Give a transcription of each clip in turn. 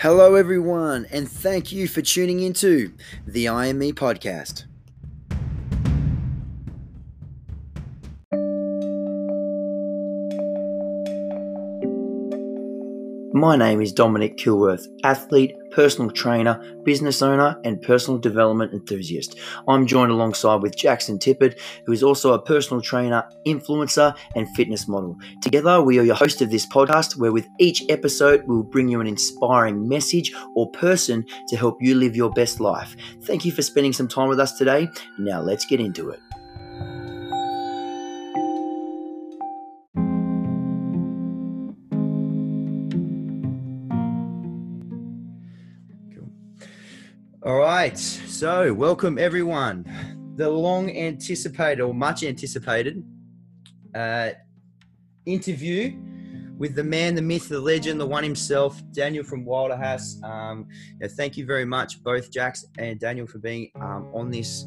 Hello, everyone, and thank you for tuning into the IME podcast. My name is Dominic Kilworth, athlete, personal trainer, business owner, and personal development enthusiast. I'm joined alongside with Jackson Tippett, who is also a personal trainer, influencer, and fitness model. Together, we are your host of this podcast, where with each episode, we'll bring you an inspiring message or person to help you live your best life. Thank you for spending some time with us today. Now, let's get into it. Right. So, welcome everyone. The long anticipated or much anticipated uh, interview with the man, the myth, the legend, the one himself, Daniel from Wilder Haas. Um, know, thank you very much, both Jax and Daniel, for being um, on this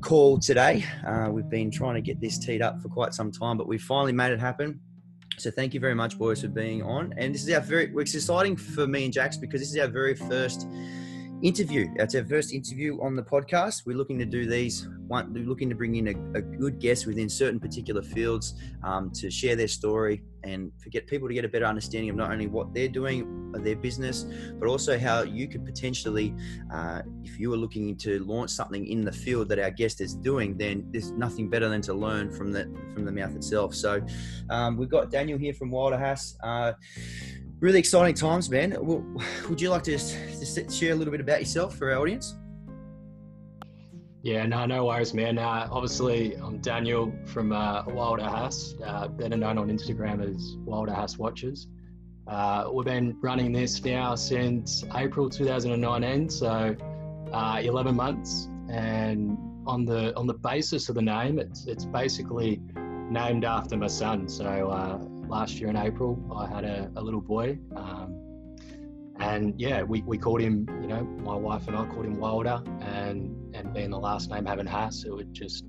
call today. Uh, we've been trying to get this teed up for quite some time, but we finally made it happen. So thank you very much, boys, for being on. And this is our very, it's exciting for me and Jax because this is our very first interview. That's our first interview on the podcast. We're looking to do these. We're looking to bring in a, a good guest within certain particular fields um, to share their story and for get people to get a better understanding of not only what they're doing, their business, but also how you could potentially, uh, if you were looking to launch something in the field that our guest is doing, then there's nothing better than to learn from the from the mouth itself. So um, we've got Daniel here from Wilder Haas. Uh, really exciting times, man. Would you like to just share a little bit about yourself for our audience? Yeah, no, no worries, man. Uh, obviously, I'm Daniel from uh, Wilder Haas, uh, better known on Instagram as Wilder Haas Watches. Uh, we've been running this now since April 2019, so uh, 11 months. And on the on the basis of the name, it's it's basically named after my son. So uh, last year in April, I had a, a little boy. Um, and yeah, we, we called him, you know, my wife and I called him Wilder, and and being the last name having Haas, it would just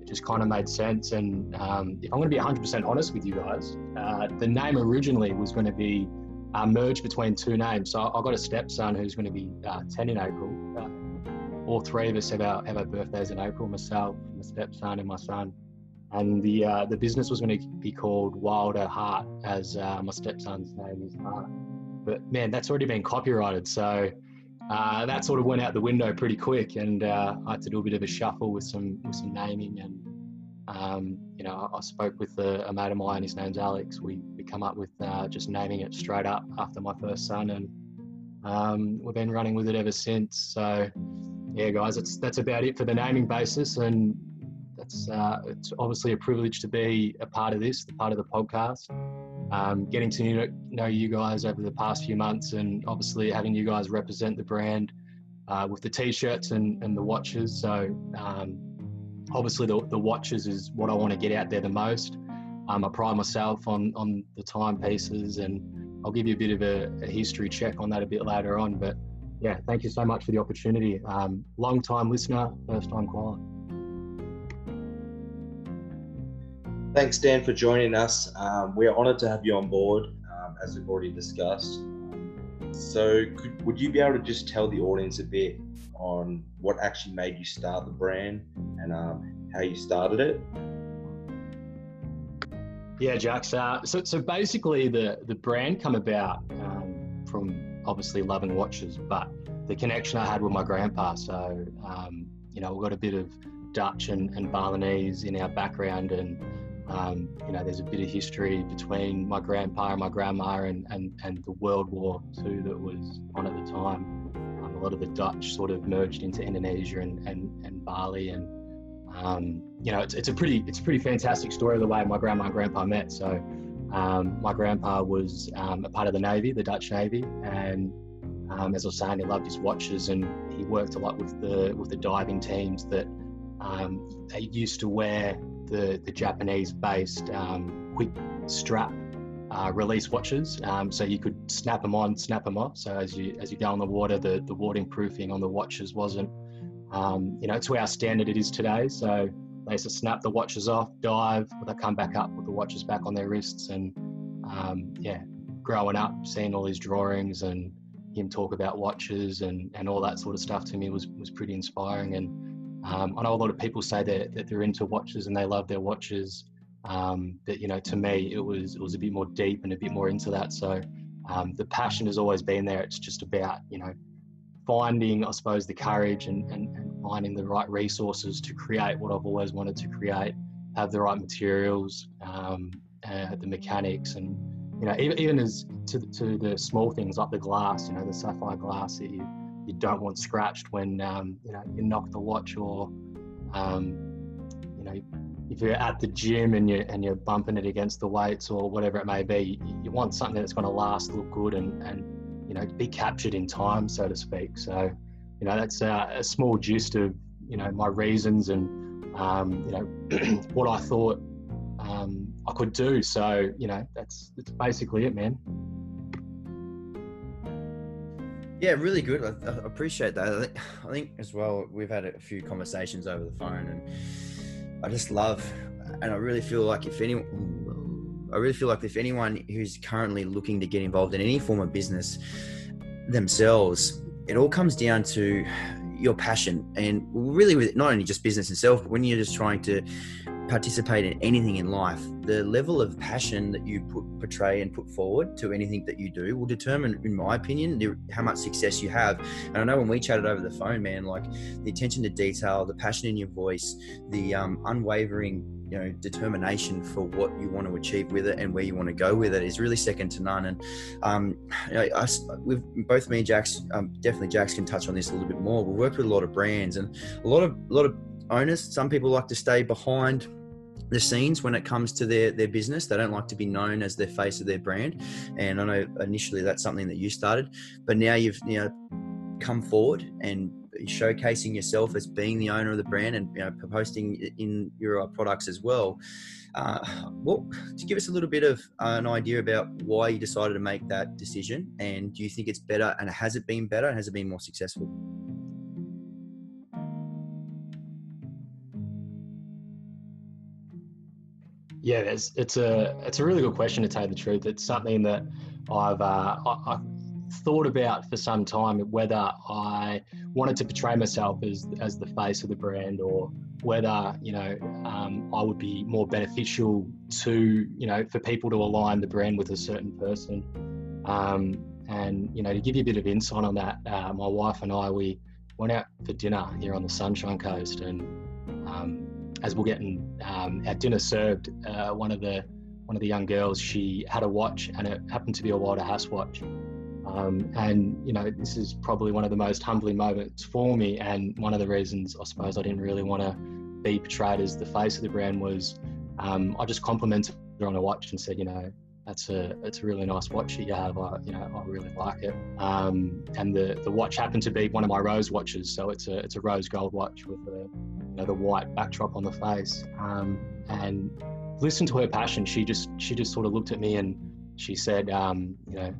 it just kind of made sense. And um, if I'm going to be 100% honest with you guys, uh, the name originally was going to be uh, merged between two names. So I got a stepson who's going to be uh, 10 in April. Uh, all three of us have our have our birthdays in April. Myself, my stepson, and my son and the uh, the business was going to be called Wilder Heart, as uh, my stepson's name is Hart. But man, that's already been copyrighted, so uh, that sort of went out the window pretty quick, and uh, I had to do a bit of a shuffle with some with some naming, and um, you know, I spoke with a, a, mate of mine. His name's Alex. We we come up with uh, just naming it straight up after my first son, and um, we've been running with it ever since. So yeah, guys, that's that's about it for the naming basis, and it's uh, it's obviously a privilege to be a part of this, part of the podcast. Um, getting to know you guys over the past few months, and obviously having you guys represent the brand uh, with the t-shirts and, and the watches. So um, obviously the, the watches is what I want to get out there the most. Um, I pride myself on on the timepieces, and I'll give you a bit of a, a, history check on that a bit later on. But yeah, thank you so much for the opportunity. Um, long time listener, first time caller. Thanks, Dan, for joining us. Um, we are honoured to have you on board, um, as we've already discussed. So, could, would you be able to just tell the audience a bit on what actually made you start the brand and um, how you started it? Yeah, Jax. Uh, so, so basically, the the brand come about um, from obviously loving watches, but the connection I had with my grandpa. So, um, you know, we've got a bit of Dutch and, and Balinese in our background, and um, you know, there's a bit of history between my grandpa and my grandma and, and, and the World War II that was on at the time. Um, a lot of the Dutch sort of merged into Indonesia and, and, and Bali. And, um, you know, it's, it's a pretty it's a pretty fantastic story of the way my grandma and grandpa met. So um, my grandpa was um, a part of the Navy, the Dutch Navy. And um, as I was saying, he loved his watches and he worked a lot with the, with the diving teams that they used to wear the, the Japanese based um, quick strap uh, release watches. Um, so you could snap them on, snap them off. So as you as you go in the water, the, the waterproofing on the watches wasn't, um, you know, to our standard it is today. So they used to snap the watches off, dive, they come back up with the watches back on their wrists. And um, yeah, growing up, seeing all these drawings and him talk about watches and, and all that sort of stuff to me was, was pretty inspiring. And um, I know a lot of people say that, that they're into watches and they love their watches. Um, but you know, to me, it was it was a bit more deep and a bit more into that. So um, the passion has always been there. It's just about you know finding, I suppose, the courage and, and, and finding the right resources to create what I've always wanted to create. Have the right materials, um, uh, the mechanics, and you know, even, even as to, to the small things like the glass, you know, the sapphire glass that you, you don't want scratched when, um, you know, you knock the watch or, um, you know, if you're at the gym and you're, and you're bumping it against the weights or whatever it may be, you, you want something that's going to last, look good and, and, you know, be captured in time, so to speak. So, you know, that's a, a small gist of, you know, my reasons and, um, you know, what I thought um, I could do. So you know, that's that's basically it, man. Yeah, really good. I, I appreciate that. I think, I think as well, we've had a few conversations over the phone, and I just love, and I really feel like if anyone, I really feel like if anyone who's currently looking to get involved in any form of business themselves, it all comes down to your passion and really with not only just business itself but when you're just trying to participate in anything in life, the level of passion that you put, portray and put forward to anything that you do will determine, in my opinion, the, how much success you have. And I know when we chatted over the phone, man, like the attention to detail, the passion in your voice, the um, unwavering, you know, determination for what you want to achieve with it and where you want to go with it is really second to none. And um, you know, us, both me and Jax, um, definitely Jax can touch on this a little bit more. We've worked with a lot of brands and a lot of a lot of owners. Some people like to stay behind the scenes when it comes to their their business. They don't like to be known as the face of their brand. And I know initially that's something that you started, but now you've you know come forward and showcasing yourself as being the owner of the brand and you know posting in your products as well. Uh, well, to give us a little bit of an idea about why you decided to make that decision, and do you think it's better, and has it been better, and has it been more successful? Yeah, it's, it's a it's a really good question to tell you the truth. It's something that I've uh, I, I thought about for some time whether I wanted to portray myself as as the face of the brand or whether you know um, I would be more beneficial to you know for people to align the brand with a certain person. Um, and you know to give you a bit of insight on that, uh, my wife and I we went out for dinner here on the Sunshine Coast and. Um, as we're getting um, our dinner served, uh, one of the one of the young girls she had a watch, and it happened to be a Wilder Haas watch. Um, and you know, this is probably one of the most humbling moments for me, and one of the reasons I suppose I didn't really want to be portrayed as the face of the brand was um, I just complimented her on a watch and said, you know, that's a it's a really nice watch that you have. I you know I really like it. Um, and the the watch happened to be one of my rose watches, so it's a it's a rose gold watch with a you know, the white backdrop on the face. Um, and listen to her passion. She just she just sort of looked at me and she said, um, you know,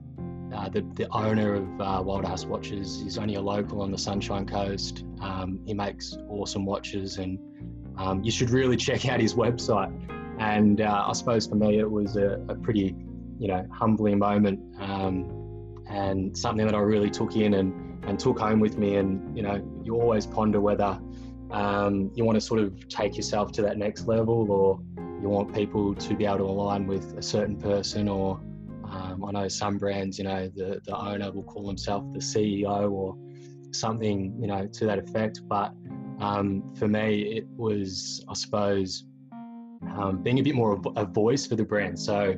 uh, the, the owner of uh, Wilder Haas Watches is only a local on the Sunshine Coast. Um, he makes awesome watches, and um, you should really check out his website. And uh, I suppose for me, it was a, a pretty, you know, humbling moment, um, and something that I really took in and, and took home with me. And you know, you always ponder whether um, you want to sort of take yourself to that next level or you want people to be able to align with a certain person or um, I know some brands, you know, the, the owner will call himself the CEO or something, you know, to that effect. But um, for me, it was, I suppose, um, being a bit more of a voice for the brand. So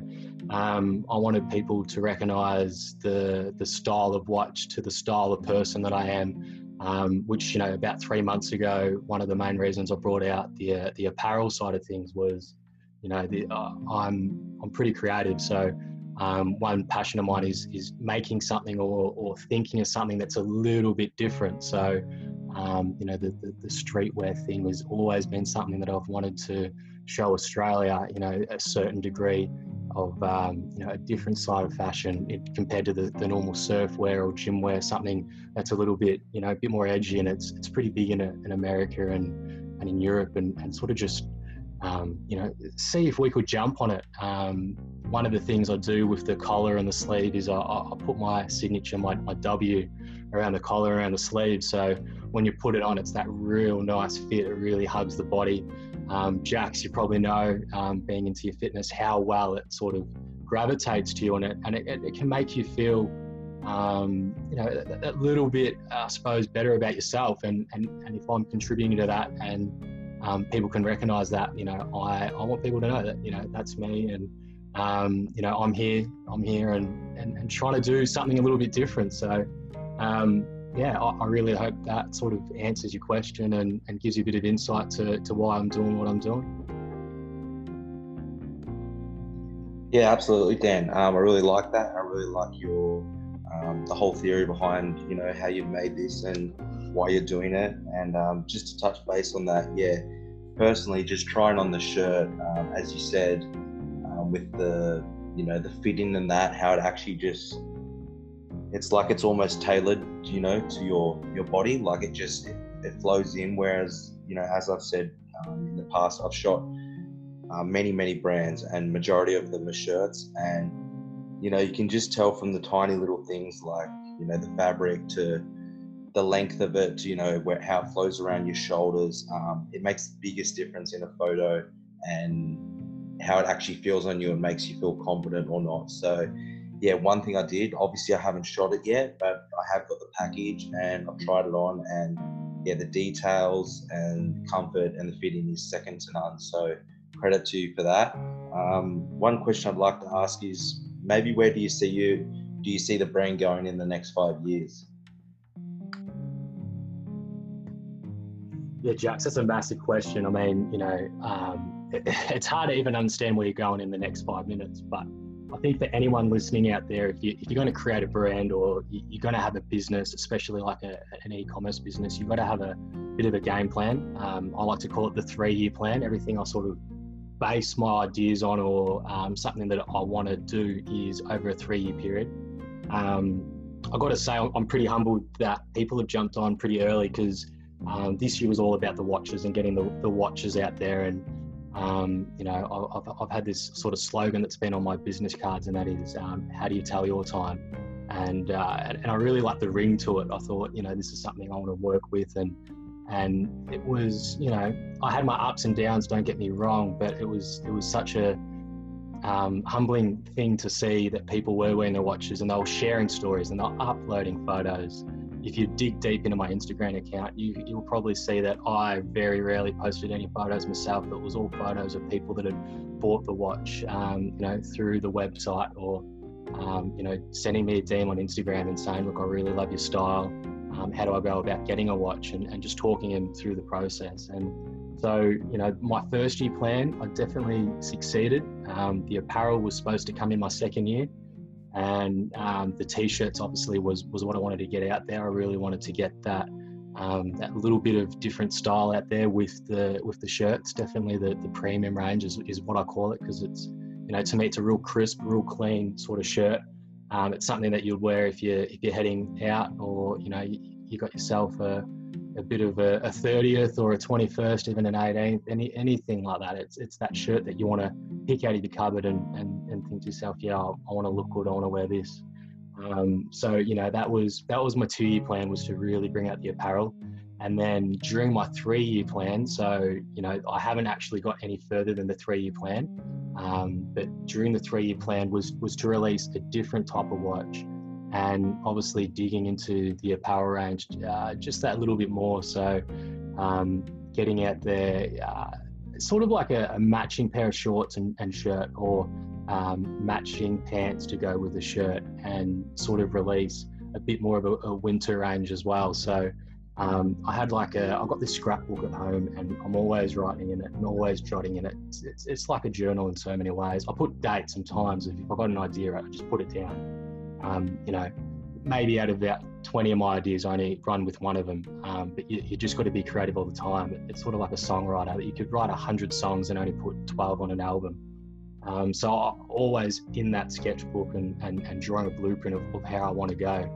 um, I wanted people to recognize the the style of watch to the style of person that I am um, which you know about three months ago, one of the main reasons I brought out the uh, the apparel side of things was, you know, the, uh, I'm I'm pretty creative, so um, one passion of mine is is making something or, or thinking of something that's a little bit different. So, um, you know, the, the, the streetwear thing has always been something that I've wanted to show Australia, you know, a certain degree of um, you know a different side of fashion compared to the, the normal surf wear or gym wear, something that's a little bit you know a bit more edgy and it's it's pretty big in, in America and and in Europe and, and sort of just um, you know, see if we could jump on it. Um, one of the things I do with the collar and the sleeve is I, I put my signature, my, my W, around the collar, around the sleeve. So when you put it on, it's that real nice fit. It really hugs the body. Um, Jax, you probably know, um, being into your fitness, how well it sort of gravitates to you, and it and it, it can make you feel, um, you know, a, a, little bit, I suppose, better about yourself. And and and if I'm contributing to that, and um, people can recognise that, you know, I I want people to know that, you know, that's me, and um, you know, I'm here, I'm here, and, and and trying to do something a little bit different. So. Yeah, I, I, really hope that sort of answers your question and, and gives you a bit of insight to, to why I'm doing what I'm doing. Yeah, absolutely, Dan. Um, I really like that. I really like your um, the whole theory behind you know how you've made this and why you're doing it. And um, just to touch base on that, yeah, personally, just trying on the shirt, um, as you said, um, with the you know the fitting and that, how it actually just it's like it's almost tailored, you know, to your your body. Like it just it, it flows in. Whereas you know, as I've said um, in the past, I've shot uh, many many brands, and majority of them are shirts, and you know, you can just tell from the tiny little things like you know the fabric to the length of it, you know, where how it flows around your shoulders. Um, it makes the biggest difference in a photo, and how it actually feels on you and makes you feel confident or not. So yeah, one thing I did, obviously I haven't shot it yet, but I have got the package and I've tried it on and yeah, the details and comfort and the fitting is second to none. So credit to you for that. Um, one question I'd like to ask is maybe where do you see you, do you see the brand going in the next five years? Yeah, Jax, that's a massive question. I mean, you know, um, it, it's hard to even understand where you're going in the next five minutes, but I think for anyone listening out there, if, you, if you're going to create a brand or you're going to have a business, especially like a, an e-commerce business, you've got to have a bit of a game plan. Um, I like to call it the three-year plan. Everything I sort of base my ideas on or um, something that I want to do is over a three-year period. Um, I've got to say, I'm pretty humbled that people have jumped on pretty early because um, this year was all about the watches and getting the, the watches out there and um, you know, I've, I've had this sort of slogan that's been on my business cards, and that is, um, "How do you tell your time?" And, uh, and I really like the ring to it. I thought, you know, this is something I want to work with, and and it was, you know, I had my ups and downs. Don't get me wrong, but it was it was such a um, humbling thing to see that people were wearing their watches and they were sharing stories and they're uploading photos if you dig deep into my Instagram account, you you'll probably see that I very rarely posted any photos myself. It was all photos of people that had bought the watch, um, you know, through the website or um, you know, sending me a DM on Instagram and saying, "Look, I really love your style. Um, how do I go about getting a watch?" and, and just talking them through the process. And so, you know, my first year plan, I definitely succeeded. Um, the apparel was supposed to come in my second year and um, the t-shirts obviously was was what I wanted to get out there. I really wanted to get that um, that little bit of different style out there with the with the shirts. Definitely the the premium range is, is what I call it because it's you know to me it's a real crisp, real clean sort of shirt. Um, it's something that you'd wear if you if you're heading out or you know you, you got yourself a a bit of a, a 30th or a 21st, even an 18th, any anything like that. It's it's that shirt that you want to pick out of your cupboard and, and, and think to yourself, yeah, I, I want to look good, I want to wear this. Um, so you know that was that was my two year plan was to really bring out the apparel, and then during my three year plan, so you know I haven't actually got any further than the three year plan, um, but during the three year plan was was to release a different type of watch and obviously digging into the apparel range uh, just that little bit more. So, um, getting out there, uh, sort of like a, a, matching pair of shorts and, and shirt, or um, matching pants to go with the shirt, and sort of release a bit more of a, a winter range as well. So, um, I had like a, I've got this scrapbook at home and I'm always writing in it and always jotting in it. It's, it's, it's like a journal in so many ways. I put dates and times. If I've got an idea, I just put it down um, you know, maybe out of about 20 of my ideas, I only run with one of them. Um, but you, you, just got to be creative all the time. It's sort of like a songwriter. You could write 100 songs and only put 12 on an album. Um, so I'm always in that sketchbook and, and, and drawing a blueprint of, of how I want to go.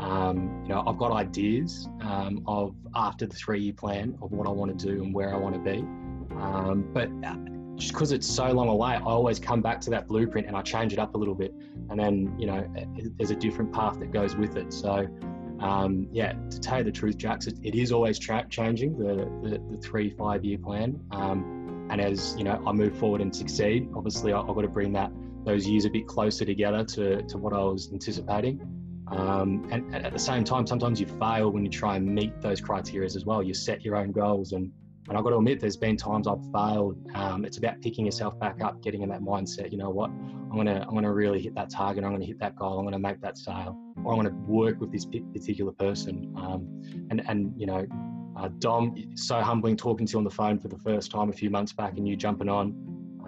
Um, you know, I've got ideas um, of after the three year plan of what I want to do and where I want to be. Um, but uh, just because it's so long away, I always come back to that blueprint and I change it up a little bit. And then, you know, there's a different path that goes with it. So, um, yeah, to tell you the truth, Jax, it, it is always tra- changing the, the, the, three, five year plan. Um, and as, you know, I move forward and succeed, obviously I, have got to bring that those years a bit closer together to, to what I was anticipating. Um, and, and, at the same time, sometimes you fail when you try and meet those criteria as well. You set your own goals, and, and I've got to admit, there's been times I've failed. Um, it's about picking yourself back up, getting in that mindset. You know what? I'm gonna I'm gonna really hit that target. I'm gonna hit that goal. I'm gonna make that sale, or I'm gonna work with this particular person. Um, and and you know, uh, Dom, so humbling talking to you on the phone for the first time a few months back, and you jumping on.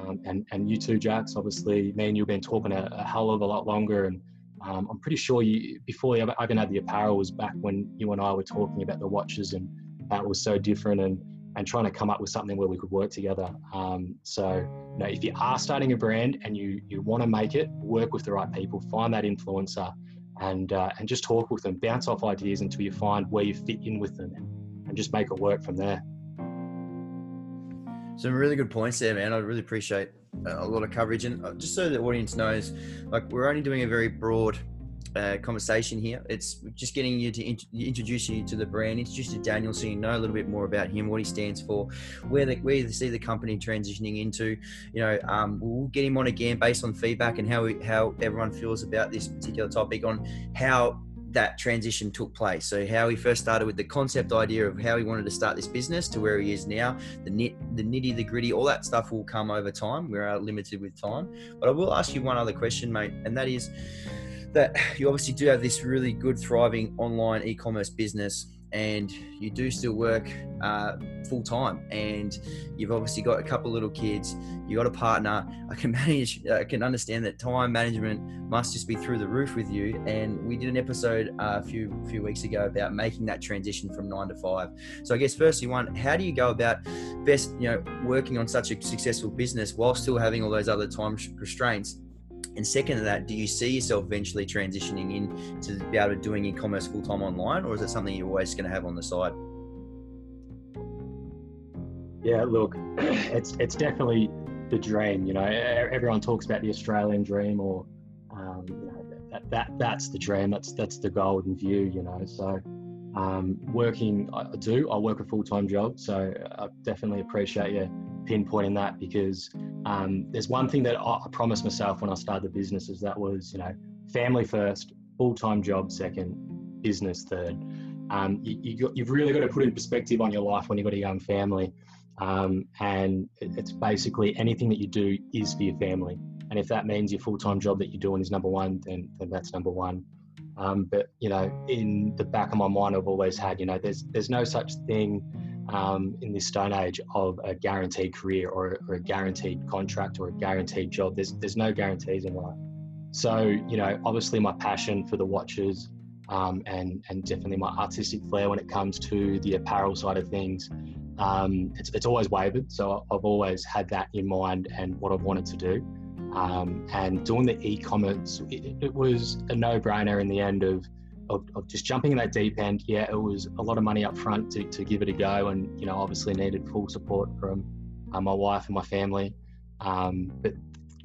Um, and and you too, Jax. Obviously, me and you've been talking a, a hell of a lot longer, and um, I'm pretty sure you before you even had the apparel was back when you and I were talking about the watches and that was so different and and trying to come up with something where we could work together. Um, so you know, if you are starting a brand and you you want to make it, work with the right people, find that influencer, and uh, and just talk with them, bounce off ideas until you find where you fit in with them, and just make it work from there. Some really good points there, man. I really appreciate a lot of coverage. And uh, just so the audience knows, like we're only doing a very broad uh, conversation here. It's just getting you to int- introduce you to the brand, introduce you to Daniel, so you know a little bit more about him, what he stands for, where the, where you see the company transitioning into. You know, um, we'll get him on again based on feedback and how we, how everyone feels about this particular topic on how that transition took place. So how he first started with the concept idea of how he wanted to start this business to where he is now, the nit, the nitty, the gritty, all that stuff will come over time. We're limited with time, but I will ask you one other question, mate, and that is that you obviously do have this really good, thriving online e-commerce business and you do still work uh, full time and you've obviously got a couple little kids you got a partner. I can manage i can understand that time management must just be through the roof with you. And we did an episode uh, a few few weeks ago about making that transition from nine to five. So i guess firstly one how do you go about best you know working on such a successful business while still having all those other time restraints and second to that, do you see yourself eventually transitioning in to be able to doing e-commerce full time online, or is it something you're always going to have on the side? Yeah, look, it's it's definitely the dream. You know, everyone talks about the Australian dream, or um, you know, that, that that's the dream. That's that's the golden view. You know, so um, working, I do. I work a full time job, so I definitely appreciate you pinpointing that because um, there's one thing that I promised myself when I started the business is that was, you know, family first, full time job second, business third. Um, you, have really got to put in perspective on your life when you've got a young family. Um, and it's basically anything that you do is for your family. And if that means your full time job that you're doing is number one, then, then that's number one. Um, but you know, in the back of my mind, I've always had, you know, there's there's no such thing um, in this stone age of a guaranteed career or, or, a guaranteed contract or a guaranteed job. There's there's no guarantees in life. So you know, obviously, my passion for the watches um, and and definitely my artistic flair when it comes to the apparel side of things, um, it's it's always wavered. So I've always had that in mind and what I've wanted to do. Um, and doing the e-commerce, it, it was a no-brainer in the end of of, of, just jumping in that deep end, yeah, it was a lot of money up front to, to give it a go. And, you know, obviously needed full support from uh, my wife and my family. Um, but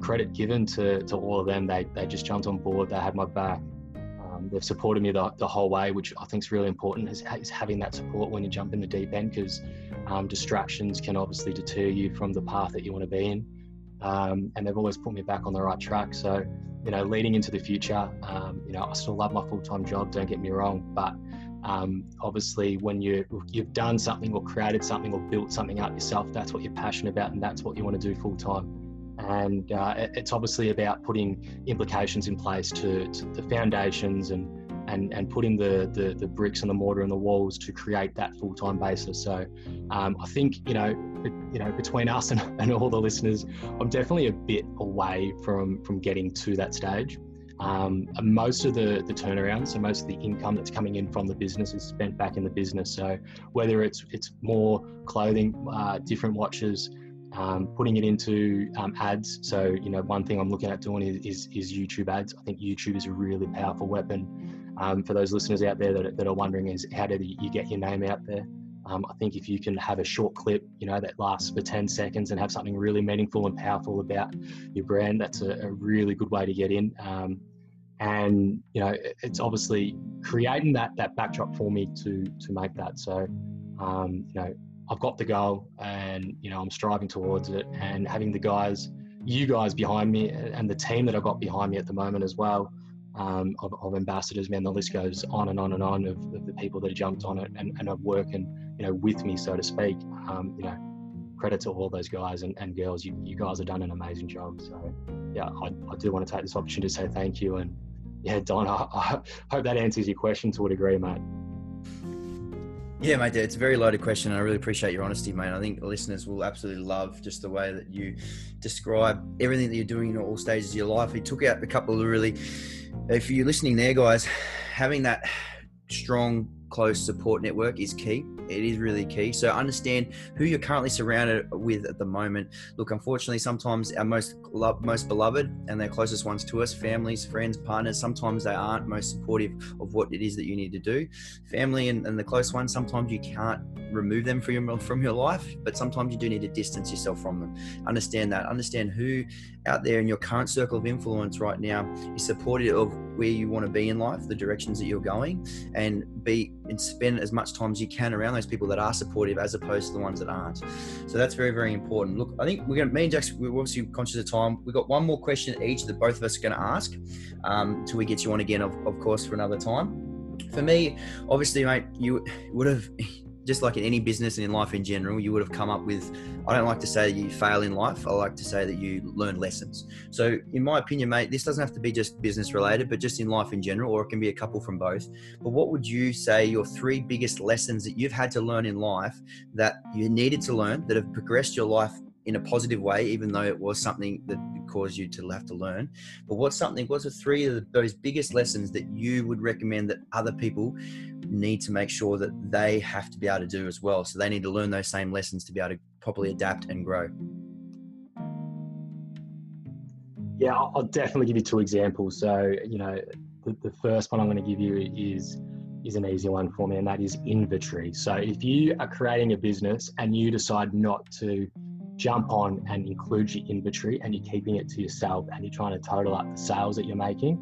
credit given to, to all of them, they, they just jumped on board, they had my back. Um, they've supported me the, the whole way, which I think is really important, is, is having that support when you jump in the deep end because um, distractions can obviously deter you from the path that you want to be in. Um, and they've always put me back on the right track. So you know, leading into the future, um, you know, I still love my full time job. Don't get me wrong, but um, obviously, when you you've done something or created something or built something out yourself, that's what you're passionate about, and that's what you want to do full time. And uh, it's obviously about putting implications in place to, to the foundations and and and putting the, the the bricks and the mortar and the walls to create that full time basis. So um, I think you know you know between us and, and all the listeners, I'm definitely a bit away from from getting to that stage. Um, most of the the turnaround, so most of the income that's coming in from the business is spent back in the business. So whether it's it's more clothing, uh, different watches. Um, putting it into um, ads. So, you know, one thing I'm looking at doing is, is, is YouTube ads. I think YouTube is a really powerful weapon um, for those listeners out there that, that are wondering is how do you get your name out there? Um, I think if you can have a short clip, you know, that lasts for 10 seconds and have something really meaningful and powerful about your brand, that's a, a really good way to get in. Um, and you know, it's obviously creating that that backdrop for me to to make that. So, um, you know, I've got the goal, and you know, I'm striving towards it, and having the guys, you guys behind me, and the team that I've got behind me at the moment as well um, of, of, ambassadors. Man, the list goes on and on and on of, of the people that have jumped on it and, and are working, you know, with me, so to speak. Um, you know, credit to all those guys and, and girls. You, you guys have done an amazing job. So, yeah, I, I do want to take this opportunity to say thank you. And yeah, Dom, I, I hope that answers your question to a degree, mate. Yeah, mate, it's a very loaded question, and I really appreciate your honesty, mate. I think listeners will absolutely love just the way that you describe everything that you're doing in all stages of your life. He took out a couple of really if you're listening there, guys, having that strong, close support network is key. It is really key. So understand who you're currently surrounded with at the moment. Look, unfortunately, sometimes our most most beloved and their closest ones to us, families, friends, partners, sometimes they aren't most supportive of what it is that you need to do. Family and, and the close ones, sometimes you can't remove them from your, from your life, but sometimes you do need to distance yourself from them. Understand that. Understand who out there in your current circle of influence right now is supportive of where you want to be in life, the directions that you're going, and be and spend as much time as you can around those people that are supportive as opposed to the ones that aren't. So that's very, very important. Look, I think we're going to, me and Jax, we're obviously conscious of time. We've got one more question each that both of us are going to ask um, until we get you on again, of, of course, for another time. For me, obviously, mate, you would have just like in any business and in life in general, you would have come up with. I don't like to say that you fail in life. I like to say that you learn lessons. So, in my opinion, mate, this doesn't have to be just business related, but just in life in general, or it can be a couple from both. But what would you say your three biggest lessons that you've had to learn in life that you needed to learn that have progressed your life in a positive way, even though it was something that caused you to have to learn. But what's something, what's the three of those biggest lessons that you would recommend that other people need to make sure that they have to be able to do as well? So they need to learn those same lessons to be able to properly adapt and grow. Yeah, I'll definitely give you two examples. So, you know, the, the first one I'm going to give you is is an easy one for me, and that is inventory. So, if you are creating a business and you decide not to jump on and include your inventory and you're keeping it to yourself and you're trying to total up the sales that you're making,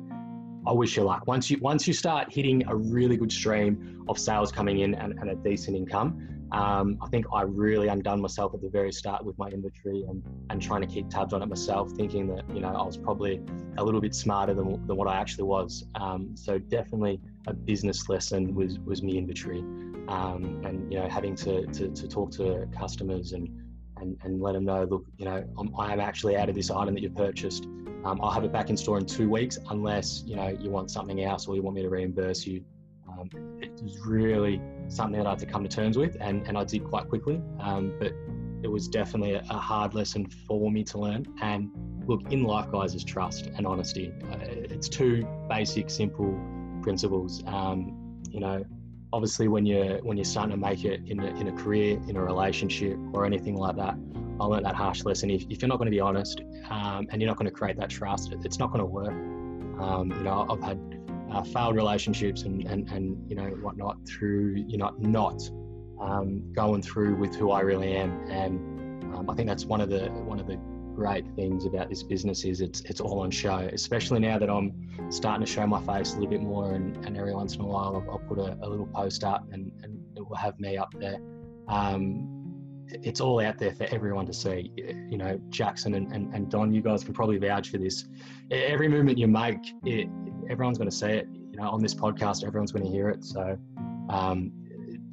I wish you luck. Once you once you start hitting a really good stream of sales coming in and, and a decent income, um, I think I really undone myself at the very start with my inventory and, and trying to keep tabs on it myself, thinking that you know I was probably a little bit smarter than, than what I actually was. Um, so definitely a business lesson was was me inventory, um, and you know having to, to to talk to customers and and, and let them know, look, you know, I'm, I am actually out of this item that you've purchased. Um, I'll have it back in store in two weeks, unless you know you want something else or you want me to reimburse you. Um, it was really something that I had to come to terms with, and, and I did quite quickly. Um, but it was definitely a, a, hard lesson for me to learn. And look, in life, guys, is trust and honesty. Uh, it's two basic, simple principles. Um, you know, obviously when you're when you're starting to make it in a, in a career in a relationship or anything like that i learned that harsh lesson. If, if you're not going to be honest um, and you're not going to create that trust it's not going to work. Um, you know i've had uh, failed relationships and, and and you know whatnot through you know not um, going through with who i really am. And um, i think that's one of the one of the great things about this business is it's it's all on show, especially now that I'm starting to show my face a little bit more and, and every once in a while I'll, I'll put a, a, little post up and, and it will have me up there. Um, it's all out there for everyone to see. You know, Jackson and, and, and Dom, you guys can probably vouch for this. Every movement you make, it, everyone's going to see it. You know, on this podcast, everyone's going to hear it. So, um,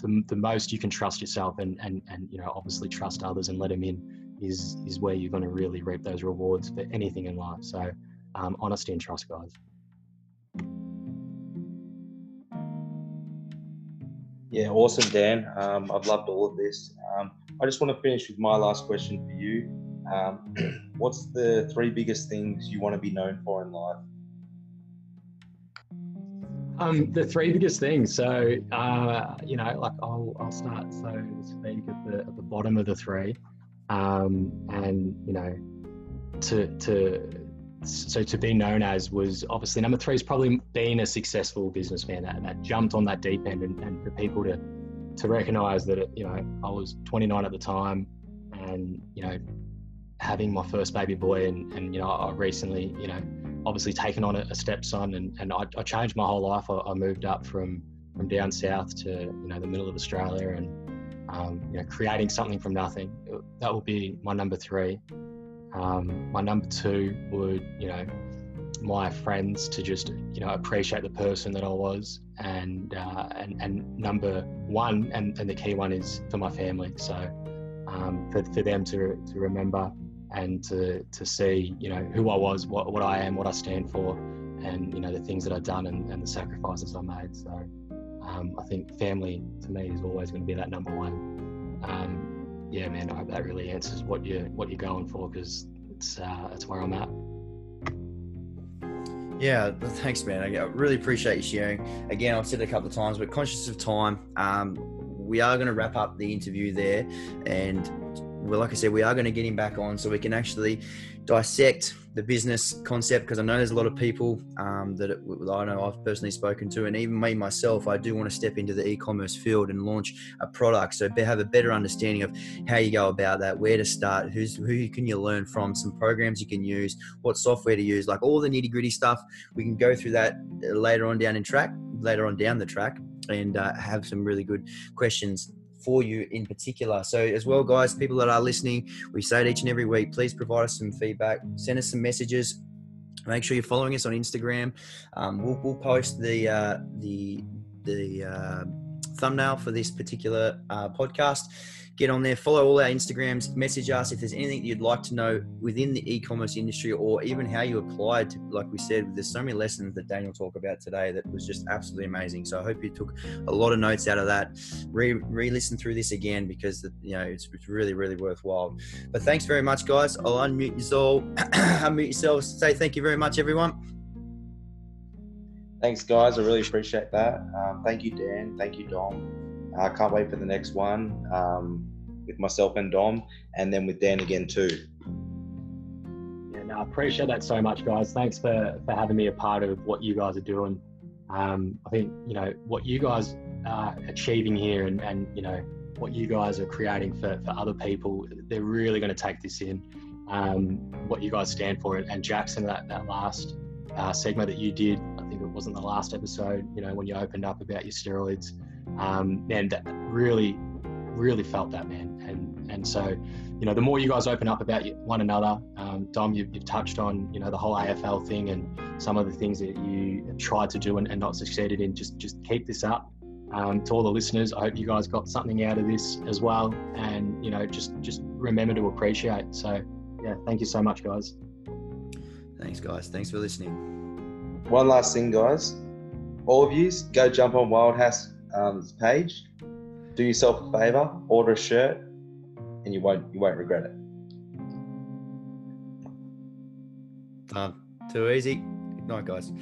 the, the most you can trust yourself and, and, and, you know, obviously trust others and let them in is is where you're going to really reap those rewards for anything in life. So, um, honesty and trust, guys. Yeah, awesome, Dan. Um, I've loved all of this. Um, I just want to finish with my last question for you. Um, what's the three biggest things you want to be known for in life? Um, the three biggest things. So, uh, you know, like I'll, I'll start so speak at the at the bottom of the three um, and you know to to so to be known as was obviously number three is probably being a successful businessman that, that jumped on that deep end and, and for people to to recognize that you know I was 29 at the time, and you know having my first baby boy, and and you know I recently you know obviously taken on a, a stepson, and and I, I, changed my whole life. I, I, moved up from from down south to you know the middle of Australia, and um, you know creating something from nothing. That would be my number three. Um, my number two would you know my friends to just you know appreciate the person that I was, and uh, and and number one and, and the key one is for my family. So um, for for them to to remember and to to see you know who I was, what what I am, what I stand for, and you know the things that I've done and, and the sacrifices I made. So um, I think family to me is always going to be that number one. Um, yeah, man, I hope that really answers what you what you're going for because it's uh, it's where I'm at. Yeah, thanks, man. I really appreciate you sharing. Again, I've said it a couple of times, but conscious of time, um, we are going to wrap up the interview there, and well, like I said, we are going to get him back on so we can actually dissect the business concept because I know there's a lot of people um, that, it, I know I've personally spoken to, and even me myself, I do want to step into the e-commerce field and launch a product. So have a better understanding of how you go about that, where to start, who's who can you learn from, some programs you can use, what software to use, like all the nitty gritty stuff. We can go through that later on down in track, later on down the track, and uh, have some really good questions for you in particular. So, as well, guys, people that are listening, we say it each and every week please provide us some feedback, send us some messages. Make sure you're following us on Instagram. Um, we'll, we'll, post the uh, the the uh, thumbnail for this particular uh, podcast get on there, follow all our Instagrams, message us if there's anything you'd like to know within the e-commerce industry or even how you applied to, like we said, there's so many lessons that Daniel talked about today that was just absolutely amazing. So I hope you took a lot of notes out of that. Re, re-listen through this again because you know it's, it's really, really worthwhile. But thanks very much, guys. I'll unmute you all, unmute yourselves. Say thank you very much, everyone. Thanks, guys. I really appreciate that. Um, thank you, Dan. Thank you, Dom. I can't wait for the next one um, with myself and Dom, and then with Dan again too. Yeah, no, I appreciate that so much, guys. Thanks for for having me a part of what you guys are doing. Um, I think you know what you guys are achieving here, and and you know what you guys are creating for for other people. They're really going to take this in. Um, what you guys stand for, and Jackson, that that last uh, segment that you did, I think it wasn't the last episode. You know when you opened up about your steroids um, and really, really felt that man. And and so, you know, the more you guys open up about one another, um, Dom, you've, you've touched on you know the whole AFL thing and some of the things that you tried to do and, and not succeeded in. Just just keep this up. Um, to all the listeners, I hope you guys got something out of this as well. And you know, just just remember to appreciate. So, yeah, thank you so much, guys. Thanks, guys. Thanks for listening. One last thing, guys. All of you, go jump on Wilder Haas um, page. Do yourself a favor, order a shirt, and you won't you won't regret it. Done. Too easy. Good night, guys.